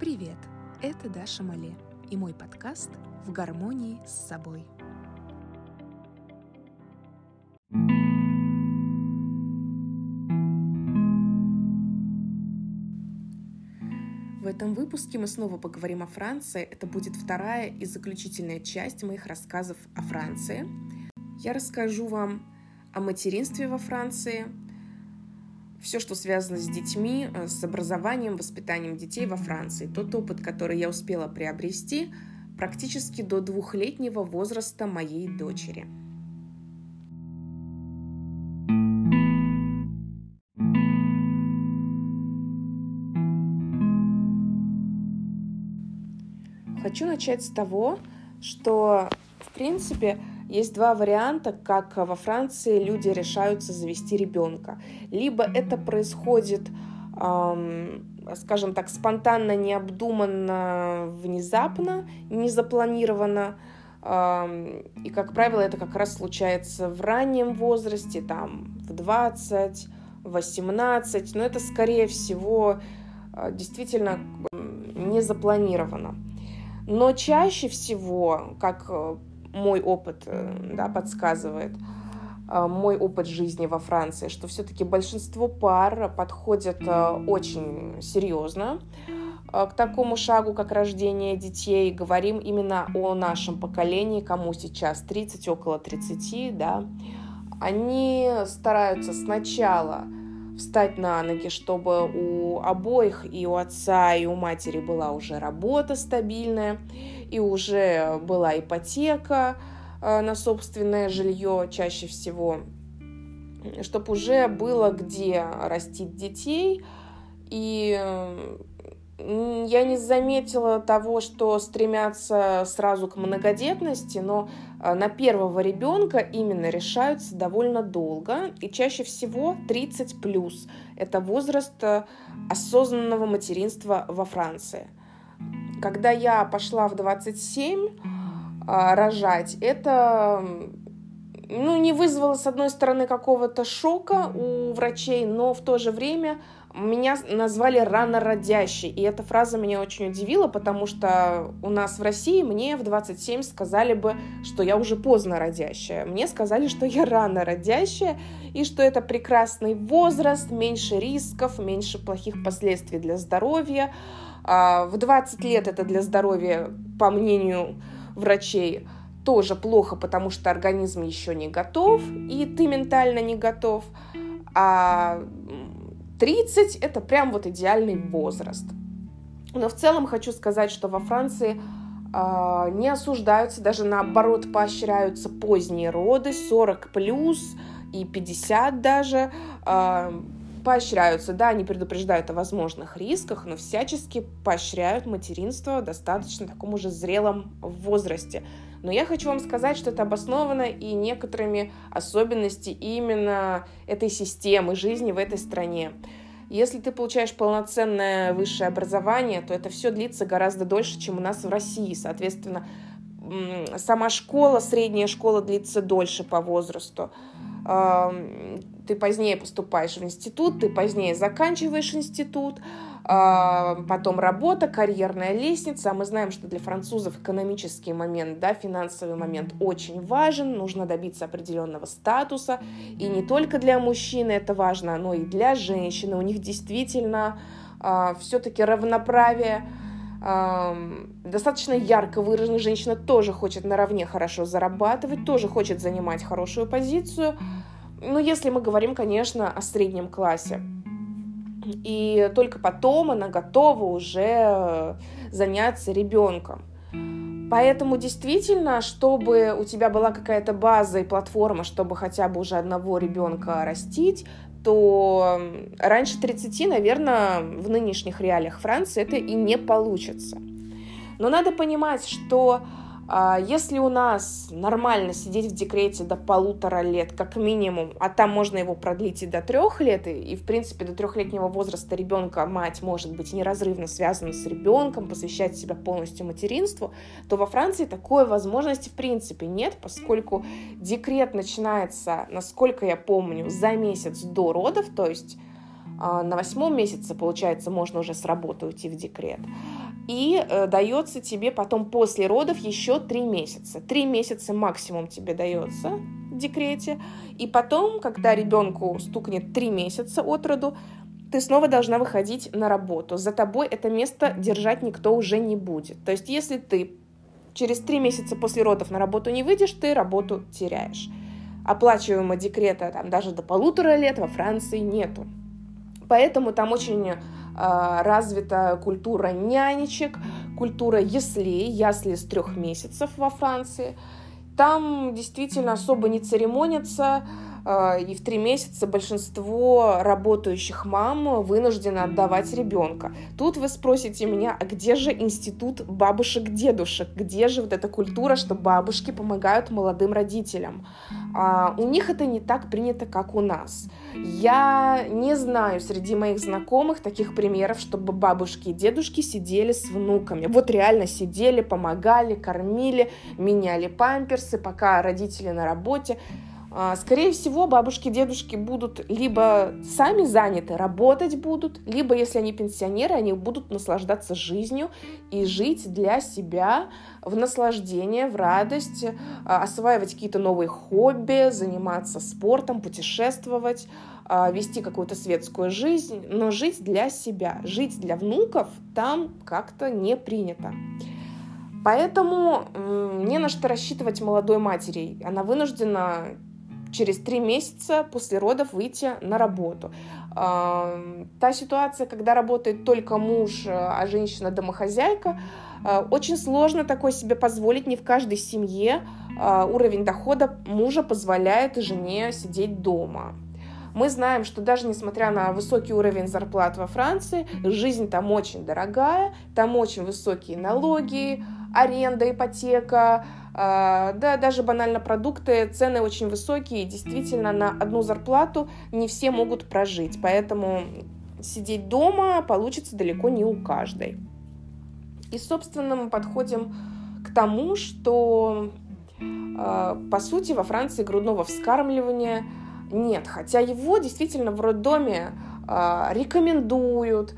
Привет! Это Даша Мале и мой подкаст «В гармонии с собой». В этом выпуске мы снова поговорим о Франции. Это будет вторая и заключительная часть моих рассказов о Франции. Я расскажу вам о материнстве во Франции, все, что связано с детьми, э, с образованием, воспитанием детей во Франции. Тот опыт, который я успела приобрести практически до двухлетнего возраста моей дочери. Хочу начать с того, что, в принципе, есть два варианта, как во Франции люди решаются завести ребенка. Либо это происходит, эм, скажем так, спонтанно, необдуманно, внезапно, незапланированно. Эм, и, как правило, это как раз случается в раннем возрасте, там, в 20, 18, но это, скорее всего, э, действительно не запланировано. Но чаще всего, как э, мой опыт э, да, подсказывает, э, мой опыт жизни во Франции, что все-таки большинство пар подходят э, очень серьезно к такому шагу, как рождение детей. Говорим именно о нашем поколении, кому сейчас 30, около 30, да. Они стараются сначала встать на ноги, чтобы у обоих, и у отца, и у матери была уже работа стабильная, и уже была ипотека э, на собственное жилье чаще всего, чтобы уже было где растить детей. И я не заметила того, что стремятся сразу к многодетности, но э, на первого ребенка именно решаются довольно долго, и чаще всего 30 плюс. Это возраст э, осознанного материнства во Франции. Когда я пошла в 27 э, рожать, это ну, не вызвало, с одной стороны, какого-то шока у врачей, но в то же время меня назвали рано родящей, и эта фраза меня очень удивила, потому что у нас в России мне в 27 сказали бы, что я уже поздно родящая. Мне сказали, что я рано родящая, и что это прекрасный возраст, меньше рисков, меньше плохих последствий для здоровья. А, в 20 лет это для здоровья, по мнению врачей, тоже плохо, потому что организм еще не готов, и ты ментально не готов. А 30 это прям вот идеальный возраст. Но в целом хочу сказать, что во Франции э, не осуждаются, даже наоборот поощряются поздние роды, 40 плюс и 50 даже. Э, поощряются, да, они предупреждают о возможных рисках, но всячески поощряют материнство в достаточно таком уже зрелом возрасте. Но я хочу вам сказать, что это обосновано и некоторыми особенностями именно этой системы жизни в этой стране. Если ты получаешь полноценное высшее образование, то это все длится гораздо дольше, чем у нас в России. Соответственно, сама школа, средняя школа длится дольше по возрасту ты позднее поступаешь в институт, ты позднее заканчиваешь институт, потом работа, карьерная лестница. А мы знаем, что для французов экономический момент, да, финансовый момент очень важен, нужно добиться определенного статуса. И не только для мужчины это важно, но и для женщины. У них действительно а, все-таки равноправие достаточно ярко выражена. Женщина тоже хочет наравне хорошо зарабатывать, тоже хочет занимать хорошую позицию. Ну, если мы говорим, конечно, о среднем классе. И только потом она готова уже заняться ребенком. Поэтому действительно, чтобы у тебя была какая-то база и платформа, чтобы хотя бы уже одного ребенка растить, то раньше 30, наверное, в нынешних реалиях Франции это и не получится. Но надо понимать, что если у нас нормально сидеть в декрете до полутора лет, как минимум, а там можно его продлить и до трех лет, и, в принципе, до трехлетнего возраста ребенка мать может быть неразрывно связана с ребенком, посвящать себя полностью материнству, то во Франции такой возможности в принципе нет, поскольку декрет начинается, насколько я помню, за месяц до родов, то есть а, на восьмом месяце, получается, можно уже с работы уйти в декрет. И э, дается тебе потом после родов еще три месяца. Три месяца максимум тебе дается в декрете. И потом, когда ребенку стукнет три месяца от роду, ты снова должна выходить на работу. За тобой это место держать никто уже не будет. То есть, если ты через три месяца после родов на работу не выйдешь, ты работу теряешь. Оплачиваемого декрета там даже до полутора лет во Франции нету. Поэтому там очень развита культура нянечек, культура яслей, ясли с трех месяцев во Франции. Там действительно особо не церемонятся, а, и в три месяца большинство работающих мам вынуждены отдавать ребенка. Тут вы спросите меня, а где же институт бабушек-дедушек? Где же вот эта культура, что бабушки помогают молодым родителям? А, у них это не так принято, как у нас. Я не знаю среди моих знакомых таких примеров, чтобы бабушки и дедушки сидели с внуками. Вот реально сидели, помогали, кормили, меняли памперсы, пока родители на работе. А, скорее всего, бабушки, дедушки будут либо сами заняты, работать будут, либо, если они пенсионеры, они будут наслаждаться жизнью и жить для себя в наслаждение, в радость, а, осваивать какие-то новые хобби, заниматься спортом, путешествовать, а, вести какую-то светскую жизнь, но жить для себя, жить для внуков там как-то не принято. Поэтому не на что рассчитывать молодой матери. Она вынуждена через три месяца после родов выйти на работу. Та ситуация, когда работает только муж, а женщина домохозяйка, а, очень сложно такое себе позволить, не в каждой семье а, уровень дохода мужа позволяет жене сидеть дома. Мы знаем, что даже несмотря на высокий уровень зарплат во Франции, жизнь там очень дорогая, там очень высокие налоги, аренда, ипотека, а, да, даже банально продукты, цены очень высокие, действительно на одну зарплату не все могут прожить, поэтому сидеть дома получится далеко не у каждой. И, собственно, мы подходим к тому, что, а, по сути, во Франции грудного вскармливания нет, хотя его действительно в роддоме а, рекомендуют,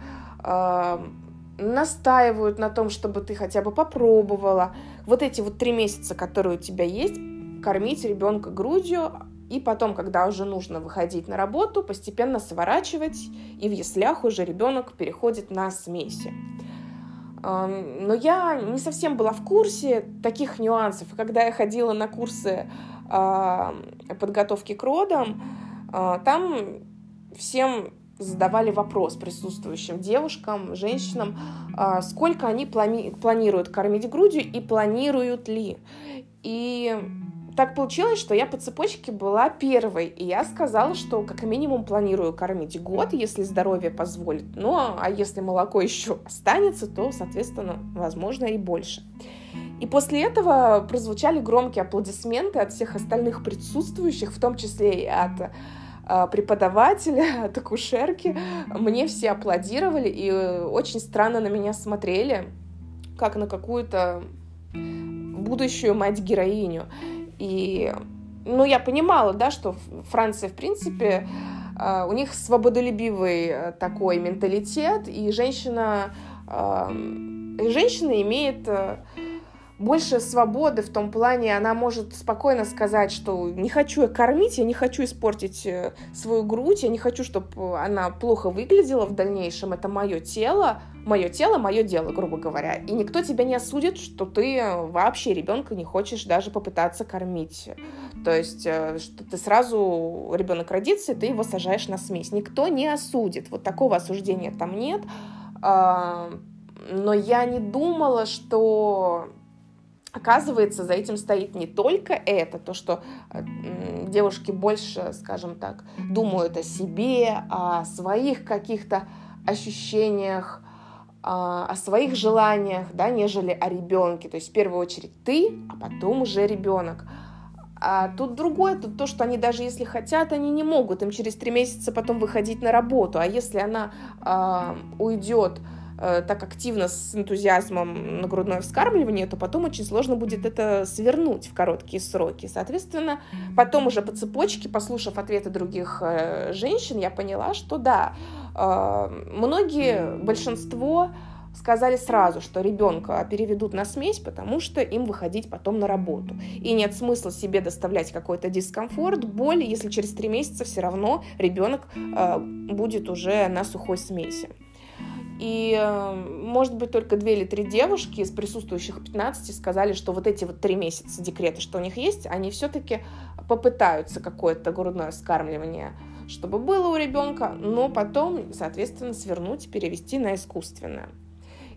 настаивают на том, чтобы ты хотя бы попробовала. Вот эти вот три месяца, которые у тебя есть, кормить ребенка грудью, и потом, когда уже нужно выходить на работу, постепенно сворачивать, и в яслях уже ребенок переходит на смеси. Но я не совсем была в курсе таких нюансов. Когда я ходила на курсы а, подготовки к родам, а, там всем задавали вопрос присутствующим девушкам, женщинам, а, сколько они плани- планируют кормить грудью и планируют ли. И так получилось, что я по цепочке была первой, и я сказала, что как минимум планирую кормить год, если здоровье позволит. Ну, а если молоко еще останется, то, соответственно, возможно и больше. И после этого прозвучали громкие аплодисменты от всех остальных присутствующих, в том числе и от преподавателя, от акушерки. Мне все аплодировали и очень странно на меня смотрели, как на какую-то будущую мать-героиню. И, ну, я понимала, да, что Франция, в принципе, а, у них свободолюбивый э, такой менталитет, и женщина, женщина имеет э, больше свободы в том плане, она может спокойно сказать, что не хочу я кормить, я не хочу испортить э, свою грудь, я не хочу, чтобы она плохо выглядела в дальнейшем, это мое тело, мое тело, мое дело, грубо говоря. И никто тебя не осудит, что ты вообще ребенка не хочешь даже попытаться кормить. То есть, э, что ты сразу, ребенок родится, и ты его сажаешь на смесь. Никто не осудит. Вот такого осуждения там нет. А, но я не думала, что Оказывается, за этим стоит не только это, то, что э, девушки больше, скажем так, думают о себе, о своих каких-то ощущениях, а, о своих желаниях, да, нежели о ребенке. То есть в первую очередь ты, а потом уже ребенок. А тут другое, тут то, что они даже если хотят, они не могут им через три месяца потом выходить на работу. А если она э, уйдет э, так активно с энтузиазмом на грудное вскармливание, то потом очень сложно будет это свернуть в короткие сроки. Соответственно, потом уже по цепочке, послушав ответы других э, женщин, я поняла, что да, э, многие, большинство сказали сразу, что ребенка переведут на смесь, потому что им выходить потом на работу. И нет смысла себе доставлять какой-то дискомфорт, боль, если через три месяца все равно ребенок э, будет уже на сухой смеси. И, э, может быть, только две или три девушки из присутствующих 15 сказали, что вот эти вот три месяца декрета, что у них есть, они все-таки попытаются какое-то грудное вскармливание чтобы было у ребенка, но потом, соответственно, свернуть, перевести на искусственное.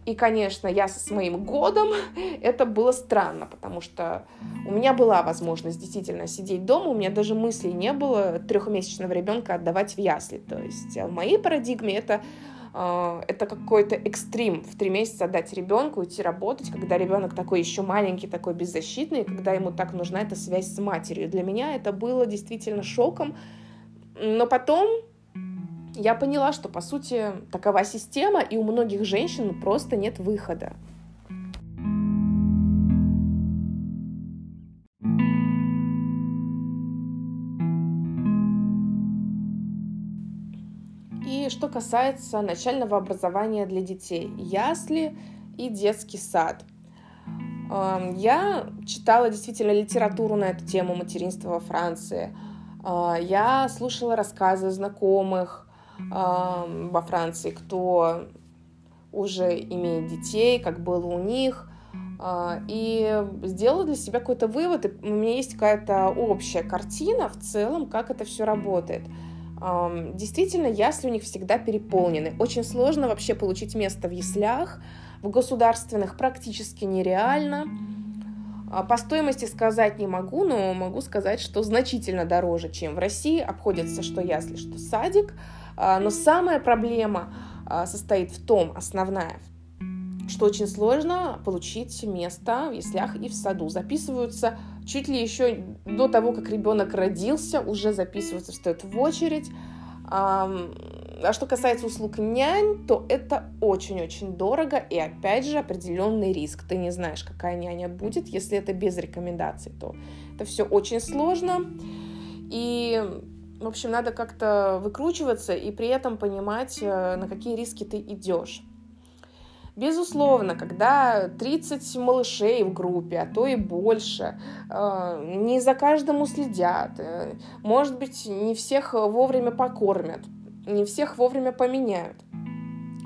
И, конечно, я со своим годом это было странно, потому что у меня была возможность действительно сидеть дома, у меня даже мыслей не было трехмесячного ребенка отдавать в ясли. То есть в моей парадигме это э, это какой-то экстрим в три месяца отдать ребенку, идти работать, когда ребенок такой еще маленький, такой беззащитный, когда ему так нужна эта связь с матерью. Для меня это было действительно шоком. Но потом я поняла, что, по сути, такова система, и у многих женщин просто нет выхода. Что касается начального образования для детей, ясли и детский сад. Эм, я читала действительно литературу на эту тему материнства во Франции. Э, я слушала рассказы знакомых, во Франции, кто уже имеет детей, как было у них, а, и сделала для себя какой-то вывод, и у меня есть какая-то общая картина в целом, как это все работает. Действительно, ясли у них всегда переполнены. Очень сложно вообще получить место в яслях, в государственных практически нереально. А, по стоимости сказать не могу, но могу сказать, что значительно дороже, чем в России. Обходится что ясли, что садик. А, но самая проблема а, состоит в том, основная, что очень сложно получить место в яслях и в саду. Записываются чуть ли еще до того, как ребенок родился, уже записываются, встают в очередь. А что касается услуг нянь, то это очень-очень дорого и, опять же, определенный риск. Ты не знаешь, какая няня будет, если это без рекомендаций, то это все очень сложно. И в общем, надо как-то выкручиваться и при этом понимать, э, на какие риски ты идешь. Безусловно, когда 30 малышей в группе, а то и больше, э, не за каждому следят, э, может быть, не всех вовремя покормят, не всех вовремя поменяют.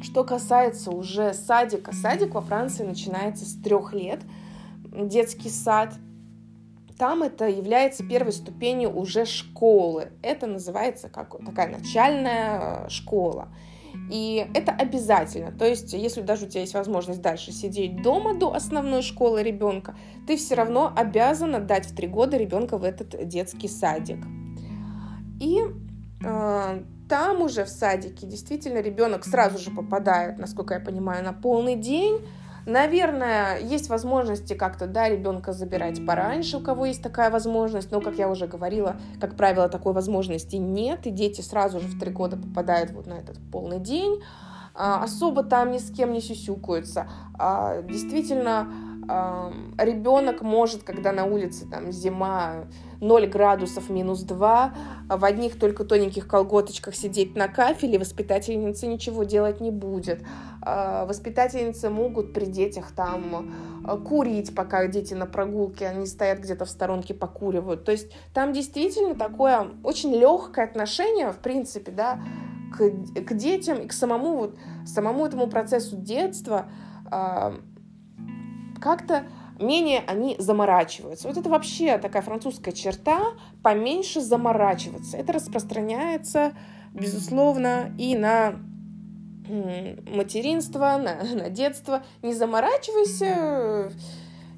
Что касается уже садика, садик во Франции начинается с трех лет, детский сад – там это является первой ступенью уже школы. Это называется как такая начальная э, школа. И это обязательно. То есть, если даже у тебя есть возможность дальше сидеть дома до основной школы ребенка, ты все равно обязана дать в три года ребенка в этот детский садик. И э, там уже в садике действительно ребенок сразу же попадает, насколько я понимаю, на полный день Наверное, есть возможности как-то, да, ребенка забирать пораньше, у кого есть такая возможность, но, как я уже говорила, как правило, такой возможности нет, и дети сразу же в три года попадают вот на этот полный день, а, особо там ни с кем не сюсюкаются. А, действительно, ребенок может, когда на улице там зима 0 градусов минус 2, в одних только тоненьких колготочках сидеть на кафеле, воспитательница ничего делать не будет. А, воспитательницы могут при детях там а, курить, пока дети на прогулке, они стоят где-то в сторонке, покуривают. То есть там действительно такое очень легкое отношение, в принципе, да, к, к детям и к самому, вот, самому этому процессу детства, а, как-то менее они заморачиваются. Вот это вообще такая французская черта, поменьше заморачиваться. Это распространяется, безусловно, и на материнство, на, на детство. Не заморачивайся,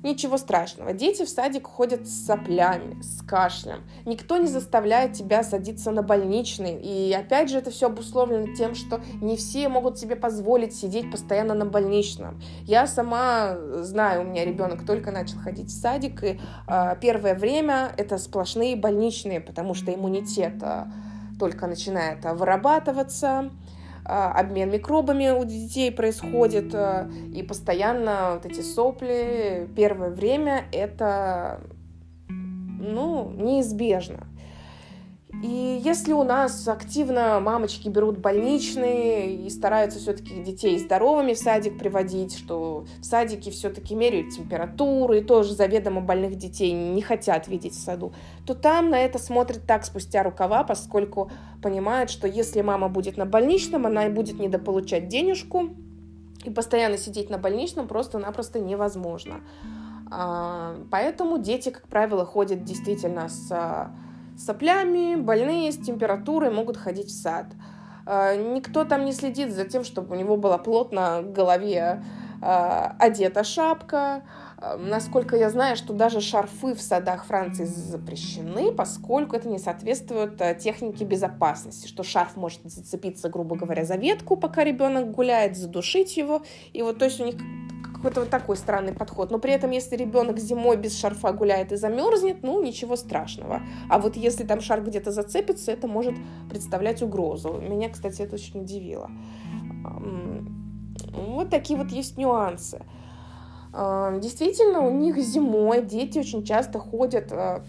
Ничего страшного. Дети в садик ходят с соплями, с кашлем. Никто не заставляет тебя садиться на больничный. И опять же это все обусловлено тем, что не все могут себе позволить сидеть постоянно на больничном. Я сама знаю, у меня ребенок только начал ходить в садик, и э, первое время это сплошные больничные, потому что иммунитет э, только начинает вырабатываться обмен микробами у детей происходит, и постоянно вот эти сопли первое время это ну, неизбежно. И если у нас активно мамочки берут больничные и стараются все-таки детей здоровыми в садик приводить, что в садике все-таки меряют температуру и тоже заведомо больных детей не хотят видеть в саду, то там на это смотрят так спустя рукава, поскольку понимают, что если мама будет на больничном, она и будет недополучать денежку, и постоянно сидеть на больничном просто-напросто невозможно. А, поэтому дети, как правило, ходят действительно с соплями, больные, с температурой могут ходить в сад. А, никто там не следит за тем, чтобы у него была плотно в голове а, одета шапка. А, насколько я знаю, что даже шарфы в садах Франции запрещены, поскольку это не соответствует технике безопасности, что шарф может зацепиться, грубо говоря, за ветку, пока ребенок гуляет, задушить его. И вот то есть у них какой-то вот такой странный подход. Но при этом, если ребенок зимой без шарфа гуляет и замерзнет, ну, ничего страшного. А вот если там шар где-то зацепится, это может представлять угрозу. Меня, кстати, это очень удивило. Вот такие вот есть нюансы. Действительно, у них зимой дети очень часто ходят а,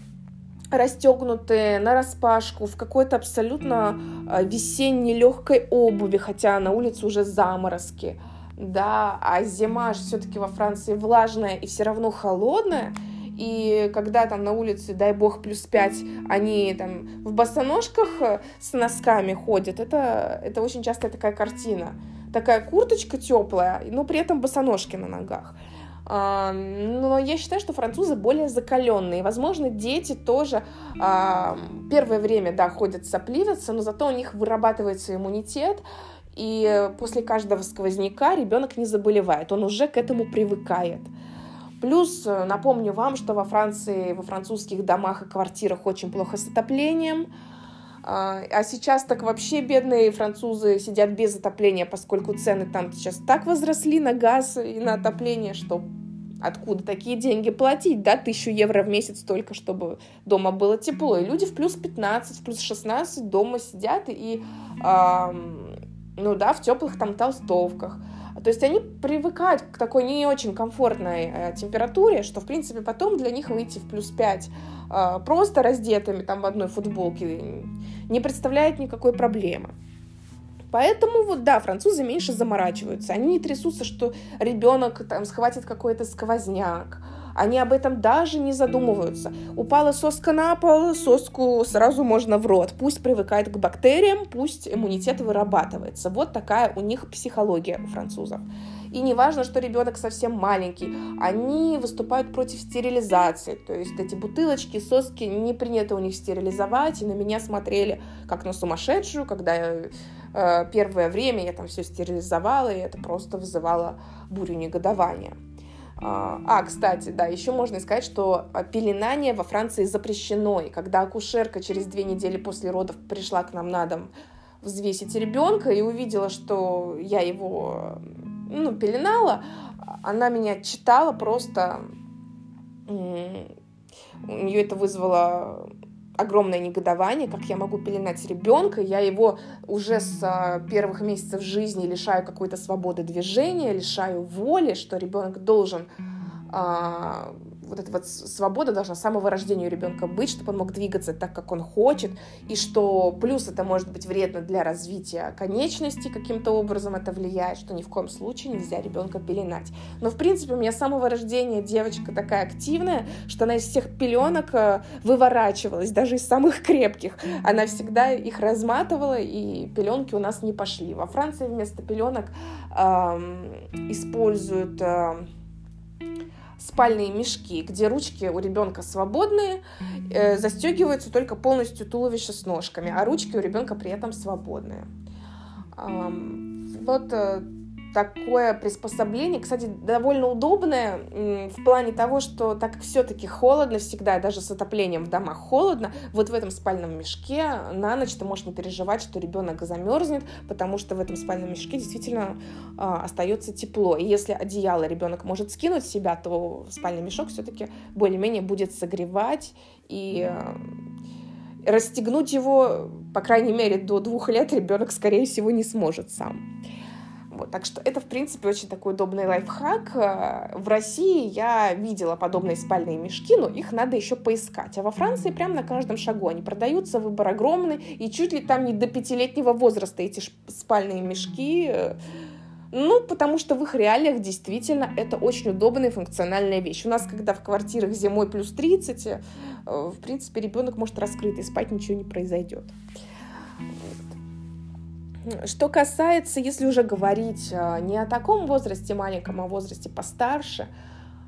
расстегнутые на распашку в какой-то абсолютно а, весенней легкой обуви, хотя на улице уже заморозки да, а зима же все-таки во Франции влажная и все равно холодная, и когда там на улице, дай бог, плюс 5, они там в босоножках э, с носками ходят, это, это очень частая такая картина. Такая курточка теплая, но при этом босоножки на ногах. Но я считаю, что французы более закаленные. Возможно, дети тоже первое время, да, ходят сопливиться, но зато у них вырабатывается иммунитет, и после каждого сквозняка ребенок не заболевает, он уже к этому привыкает. Плюс напомню вам, что во Франции, во французских домах и квартирах очень плохо с отоплением. А, а сейчас так вообще бедные французы сидят без отопления, поскольку цены там сейчас так возросли на газ и на отопление, что откуда такие деньги платить, да, тысячу евро в месяц только, чтобы дома было тепло. И люди в плюс 15, в плюс 16 дома сидят и ну да, в теплых там толстовках. То есть они привыкают к такой не очень комфортной э, температуре, что, в принципе, потом для них выйти в плюс 5 э, просто раздетыми там в одной футболке не представляет никакой проблемы. Поэтому вот да, французы меньше заморачиваются. Они не трясутся, что ребенок там схватит какой-то сквозняк, они об этом даже не задумываются. Упала соска на пол, соску сразу можно в рот. Пусть привыкает к бактериям, пусть иммунитет вырабатывается. Вот такая у них психология у французов. И не важно, что ребенок совсем маленький, они выступают против стерилизации. То есть эти бутылочки, соски не принято у них стерилизовать, и на меня смотрели как на сумасшедшую, когда я, э, первое время я там все стерилизовала, и это просто вызывало бурю негодования. А, а, кстати, да, еще можно сказать, что а, пеленание во Франции запрещено. И когда акушерка через две недели после родов пришла к нам на дом взвесить ребенка и увидела, что я его ну, пеленала, она меня читала просто... У нее это вызвало огромное негодование, как я могу пеленать ребенка, я его уже с а, первых месяцев жизни лишаю какой-то свободы движения, лишаю воли, что ребенок должен а, вот эта вот свобода должна с самого рождения у ребенка быть, чтобы он мог двигаться так, как он хочет, и что плюс это может быть вредно для развития конечностей, каким-то образом это влияет, что ни в коем случае нельзя ребенка пеленать. Но, в принципе, у меня с самого рождения девочка такая активная, что она из всех пеленок э, выворачивалась, даже из самых крепких. Она всегда их разматывала, и пеленки у нас не пошли. Во Франции вместо пеленок э, используют... Э, спальные мешки, где ручки у ребенка свободные, э, застегиваются только полностью туловище с ножками, а ручки у ребенка при этом свободные. Вот э, такое приспособление, кстати, довольно удобное в плане того, что так как все-таки холодно всегда, даже с отоплением в домах холодно, вот в этом спальном мешке на ночь ты можешь не переживать, что ребенок замерзнет, потому что в этом спальном мешке действительно э, остается тепло. И если одеяло ребенок может скинуть с себя, то спальный мешок все-таки более-менее будет согревать и э, расстегнуть его по крайней мере, до двух лет ребенок, скорее всего, не сможет сам. Вот, так что это, в принципе, очень такой удобный лайфхак. Э, в России я видела подобные спальные мешки, но их надо еще поискать. А во Франции прямо на каждом шагу они продаются, выбор огромный, и чуть ли там не до пятилетнего возраста эти спальные мешки э, ну, потому что в их реалиях действительно это очень удобная и функциональная вещь. У нас, когда в квартирах зимой плюс 30, э, в принципе, ребенок может раскрыть и спать ничего не произойдет. Что касается, если уже говорить а, не о таком возрасте маленьком, а возрасте постарше,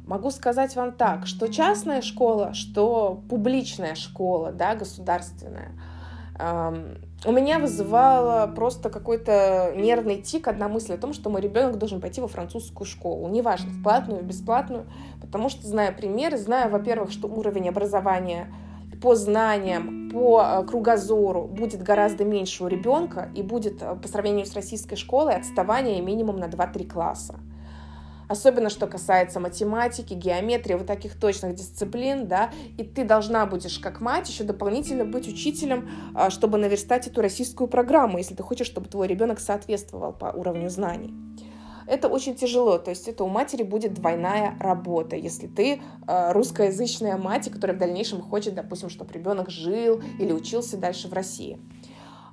могу сказать вам так, что частная школа, что публичная школа, да, государственная, у меня вызывало просто какой-то нервный тик одна мысль о том, что мой ребенок должен пойти во французскую школу, неважно, в платную, бесплатную, потому что, зная примеры, зная, во-первых, что уровень образования по знаниям, по э, кругозору будет гораздо меньше у ребенка и будет э, по сравнению с российской школой отставание минимум на 2-3 класса. Особенно, что касается математики, геометрии, вот таких точных дисциплин, да, и ты должна будешь, как мать, еще дополнительно быть учителем, э, чтобы наверстать эту российскую программу, если ты хочешь, чтобы твой ребенок соответствовал по уровню знаний это очень тяжело. То есть это у матери будет двойная работа. Если ты э, русскоязычная мать, которая в дальнейшем хочет, допустим, чтобы ребенок жил или учился дальше в России.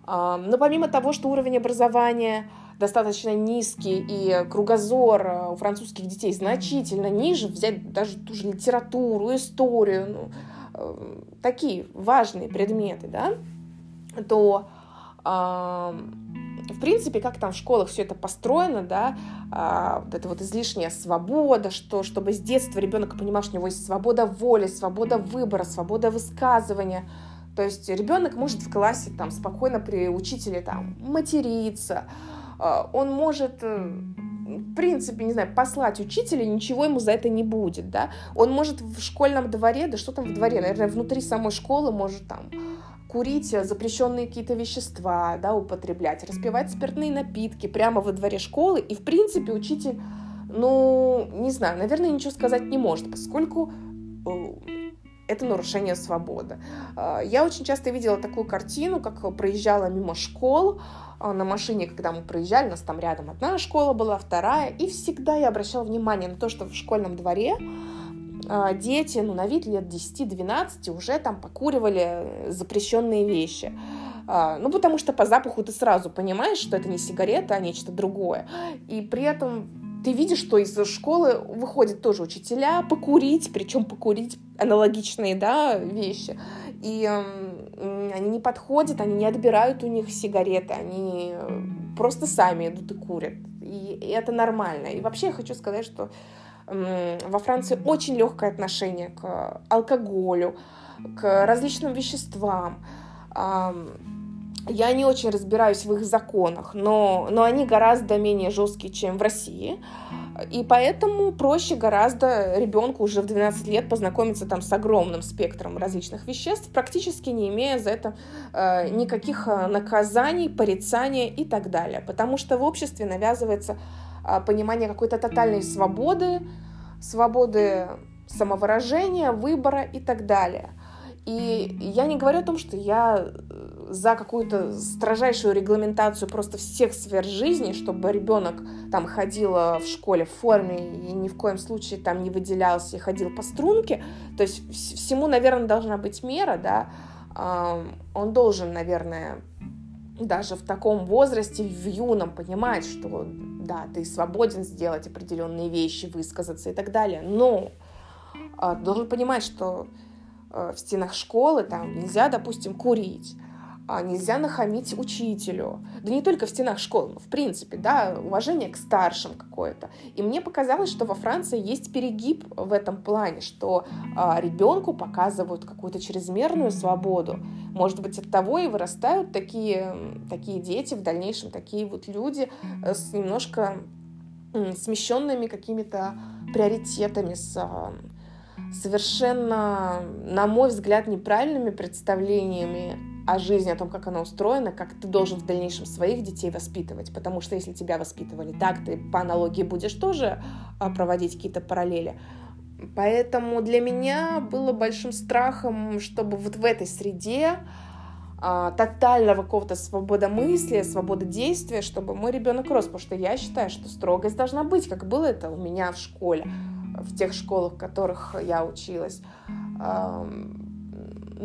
Э, но помимо того, что уровень образования достаточно низкий и кругозор э, у французских детей значительно ниже, взять даже ту же литературу, историю, ну, э, такие важные предметы, да, то э, в принципе, как там в школах все это построено, да, а, вот это вот излишняя свобода, что чтобы с детства ребенок понимал, что у него есть свобода воли, свобода выбора, свобода высказывания. То есть ребенок может в классе там спокойно при учителе там материться, а, он может э, в принципе, не знаю, послать учителя, ничего ему за это не будет, да. Он может в школьном дворе, да что там в дворе, наверное, внутри самой школы может там курить запрещенные какие-то вещества, да, употреблять, распивать спиртные напитки прямо во дворе школы, и, в принципе, учитель, ну, не знаю, наверное, ничего сказать не может, поскольку э, это нарушение свободы. Э, я очень часто видела такую картину, как проезжала мимо школ э, на машине, когда мы проезжали, у нас там рядом одна школа была, вторая, и всегда я обращала внимание на то, что в школьном дворе дети, ну, на вид лет 10-12 уже там покуривали запрещенные вещи. А, ну, потому что по запаху ты сразу понимаешь, что это не сигарета, а нечто другое. И при этом ты видишь, что из школы выходят тоже учителя покурить, причем покурить аналогичные, да, вещи. И э, они не подходят, они не отбирают у них сигареты, они просто сами идут и курят. И, и это нормально. И вообще я хочу сказать, что во Франции очень легкое отношение к алкоголю, к различным веществам. Я не очень разбираюсь в их законах, но, но они гораздо менее жесткие, чем в России. И поэтому проще гораздо ребенку уже в 12 лет познакомиться там с огромным спектром различных веществ, практически не имея за это э, никаких э, наказаний, порицания и так далее. Потому что в обществе навязывается понимание какой-то тотальной свободы, свободы самовыражения, выбора и так далее. И я не говорю о том, что я э, за какую-то строжайшую регламентацию просто всех сфер жизни, чтобы ребенок там ходил в школе в форме и ни в коем случае там не выделялся и ходил по струнке. То есть всему, наверное, должна быть мера, да. Он должен, наверное, даже в таком возрасте, в юном, понимать, что да, ты свободен сделать определенные вещи, высказаться и так далее, но э, должен понимать, что э, в стенах школы там нельзя, допустим, курить, а нельзя нахамить учителю. Да не только в стенах школы, но в принципе, да, уважение к старшим какое-то. И мне показалось, что во Франции есть перегиб в этом плане, что а, ребенку показывают какую-то чрезмерную свободу. Может быть, от того и вырастают такие, такие дети, в дальнейшем такие вот люди э, с немножко смещенными какими-то приоритетами, с а, совершенно, на мой взгляд, неправильными представлениями о жизни, о том, как она устроена, как ты должен в дальнейшем своих детей воспитывать. Потому что если тебя воспитывали так, ты по аналогии будешь тоже а, проводить какие-то параллели. Поэтому для меня было большим страхом, чтобы вот в этой среде а, тотального какого-то свободомыслия, свобододействия, чтобы мой ребенок рос, потому что я считаю, что строгость должна быть, как было это у меня в школе, в тех школах, в которых я училась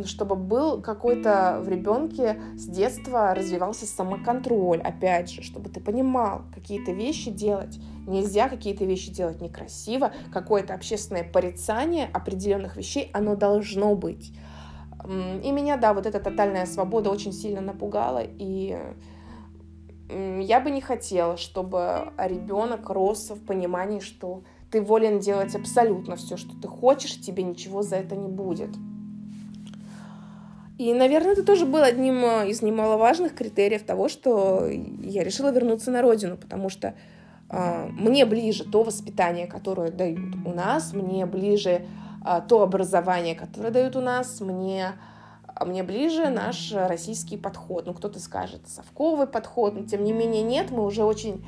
чтобы был какой-то в ребенке с детства развивался самоконтроль, опять же, чтобы ты понимал, какие-то вещи делать нельзя, какие-то вещи делать некрасиво, какое-то общественное порицание определенных вещей, оно должно быть. И меня, да, вот эта тотальная свобода очень сильно напугала, и я бы не хотела, чтобы ребенок рос в понимании, что ты волен делать абсолютно все, что ты хочешь, тебе ничего за это не будет. И, наверное, это тоже был одним э, из немаловажных критериев того, что я решила вернуться на родину, потому что э, мне ближе то воспитание, которое дают у нас, мне ближе э, то образование, которое дают у нас, мне, мне ближе наш российский подход. Ну, кто-то скажет, совковый подход, но тем не менее нет, мы уже очень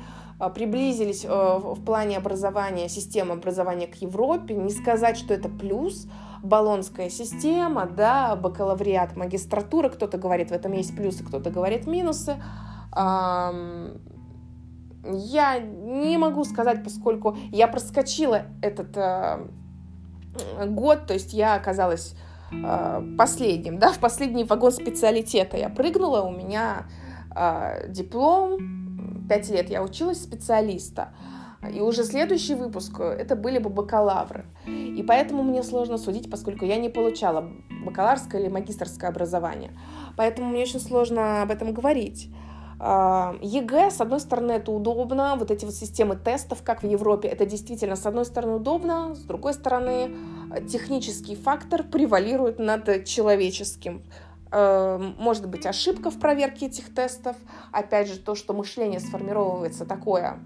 приблизились э, в плане образования, системы образования к Европе. Не сказать, что это плюс, баллонская система, да, бакалавриат, магистратура, кто-то говорит, в этом есть плюсы, кто-то говорит минусы. Я не могу сказать, поскольку я проскочила этот э, год, то есть я оказалась э, последним, да, в последний вагон специалитета. Я прыгнула, у меня э, диплом, пять лет я училась специалиста, и уже следующий выпуск э, это были бы бакалавры. И поэтому мне сложно судить, поскольку я не получала бакалаврское или магистрское образование. Поэтому мне очень сложно об этом говорить. А, ЕГЭ, с одной стороны, это удобно, вот эти вот системы тестов, как в Европе, это действительно, с одной стороны, удобно, с другой стороны, технический фактор превалирует над человеческим. А, может быть ошибка в проверке этих тестов, опять же, то, что мышление сформировывается такое,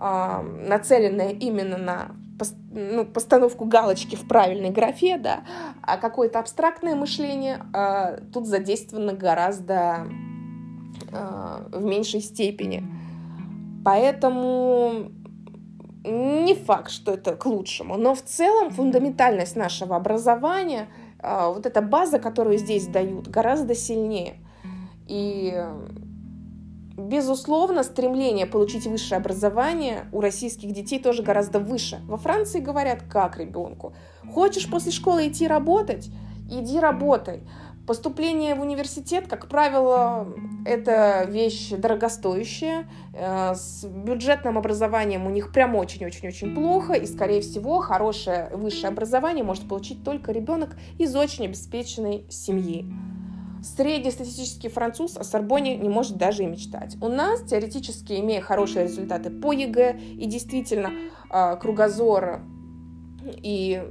нацеленная именно на ну, постановку галочки в правильной графе, да, а какое-то абстрактное мышление а, тут задействовано гораздо а, в меньшей степени. Поэтому не факт, что это к лучшему, но в целом фундаментальность нашего образования, а, вот эта база, которую здесь дают, гораздо сильнее. И Безусловно, стремление получить высшее образование у российских детей тоже гораздо выше. Во Франции говорят, как ребенку. Хочешь после школы идти работать? Иди работай. Поступление в университет, как правило, это вещь дорогостоящая. Э, с бюджетным образованием у них прям очень-очень-очень плохо. И, скорее всего, хорошее высшее образование может получить только ребенок из очень обеспеченной семьи. Среднестатистический француз о Сорбоне не может даже и мечтать. У нас, теоретически, имея хорошие результаты по ЕГЭ и действительно а, кругозор и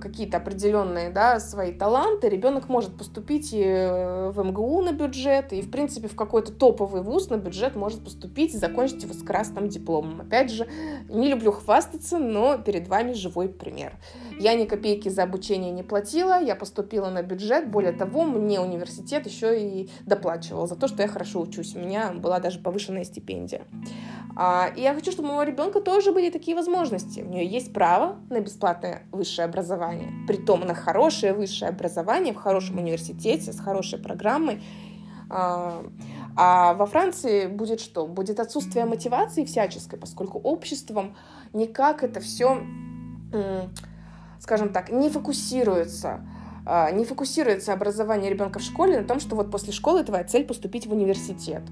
какие-то определенные да, свои таланты, ребенок может поступить и э, в МГУ на бюджет, и, в принципе, в какой-то топовый вуз на бюджет может поступить и закончить его с красным дипломом. Опять же, не люблю хвастаться, но перед вами живой пример. Я ни копейки за обучение не платила, я поступила на бюджет, более того, мне университет еще и доплачивал за то, что я хорошо учусь. У меня была даже повышенная стипендия. А, и я хочу, чтобы у моего ребенка тоже были такие возможности. У нее есть право на бесплатное высшее образование, притом на хорошее высшее образование в хорошем университете с хорошей программой. А, а во Франции будет что? Будет отсутствие мотивации всяческой, поскольку обществом никак это все, скажем так, не фокусируется а, не фокусируется образование ребенка в школе на том, что вот после школы твоя цель поступить в университет.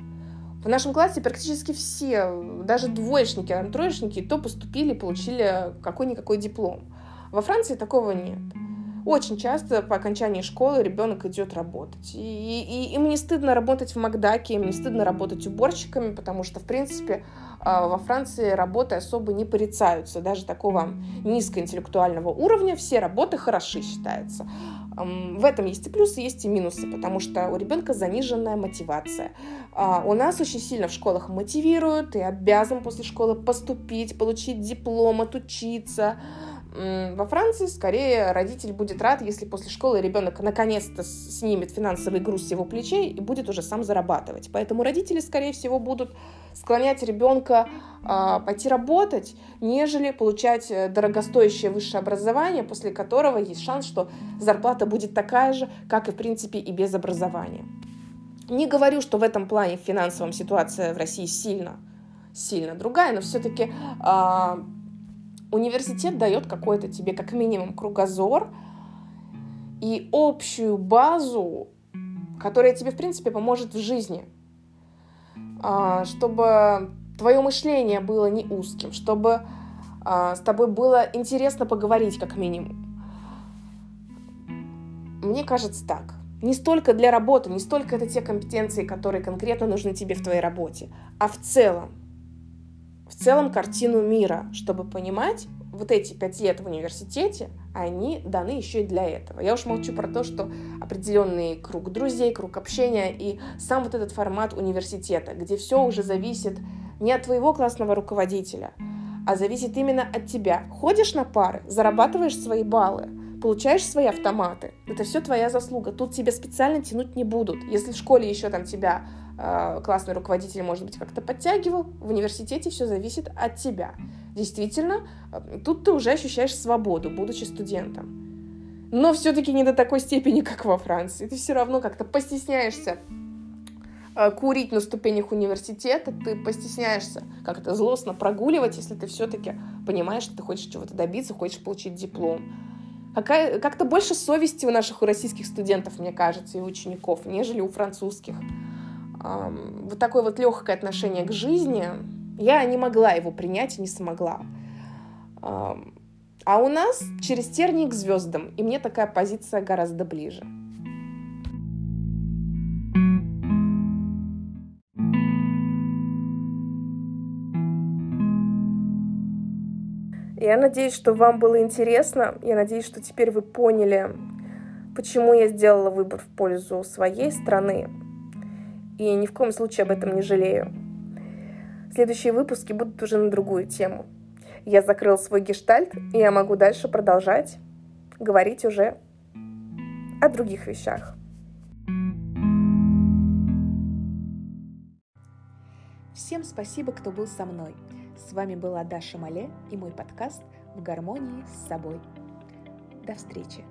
В нашем классе практически все, даже двоечники, троечники, то поступили, получили какой-никакой диплом. Во Франции такого нет. Очень часто по окончании школы ребенок идет работать. И, и им не стыдно работать в Макдаке, им не стыдно работать уборщиками, потому что, в принципе, а, во Франции работы особо не порицаются. Даже такого низкоинтеллектуального уровня все работы хороши считаются. В этом есть и плюсы, есть и минусы, потому что у ребенка заниженная мотивация. А, у нас очень сильно в школах мотивируют, ты обязан после школы поступить, получить диплом, отучиться, Во Франции скорее родитель будет рад, если после школы ребенок наконец-то снимет финансовый груз с его плечей и будет уже сам зарабатывать. Поэтому родители, скорее всего, будут склонять ребенка э, пойти работать, нежели получать э, дорогостоящее высшее образование, после которого есть шанс, что зарплата будет такая же, как и в принципе и без образования. Не говорю, что в этом плане в финансовом ситуация в России сильно, сильно другая, но все-таки э, а, университет дает какой-то тебе как минимум кругозор и общую базу, которая тебе, в принципе, поможет в жизни, а, чтобы твое мышление было не узким, чтобы а, с тобой было интересно поговорить как минимум. Мне кажется так. Не столько для работы, не столько это те компетенции, которые конкретно нужны тебе в твоей работе, а в целом в целом картину мира, чтобы понимать, вот эти пять лет в университете, они даны еще и для этого. Я уж молчу про то, что определенный круг друзей, круг общения и сам вот этот формат университета, где все уже зависит не от твоего классного руководителя, а зависит именно от тебя. Ходишь на пары, зарабатываешь свои баллы, получаешь свои автоматы. Это все твоя заслуга. Тут тебя специально тянуть не будут. Если в школе еще там тебя классный руководитель, может быть, как-то подтягивал. В университете все зависит от тебя. Действительно, э, тут ты уже ощущаешь свободу, будучи студентом. Но все-таки не до такой степени, как во Франции. Ты все равно как-то постесняешься э, курить на ступенях университета, ты постесняешься как-то злостно прогуливать, если ты все-таки понимаешь, что ты хочешь чего-то добиться, хочешь получить диплом. Какая, как-то больше совести у наших у российских студентов, мне кажется, и учеников, нежели у французских вот такое вот легкое отношение к жизни, я не могла его принять и не смогла. А у нас через тернии к звездам, и мне такая позиция гораздо ближе. Я надеюсь, что вам было интересно. Я надеюсь, что теперь вы поняли, почему я сделала выбор в пользу своей страны, и ни в коем случае об этом не жалею. Следующие выпуски будут уже на другую тему. Я закрыл свой гештальт, и я могу дальше продолжать говорить уже о других вещах. Всем спасибо, кто был со мной. С вами была Даша Мале и мой подкаст «В гармонии с собой». До встречи!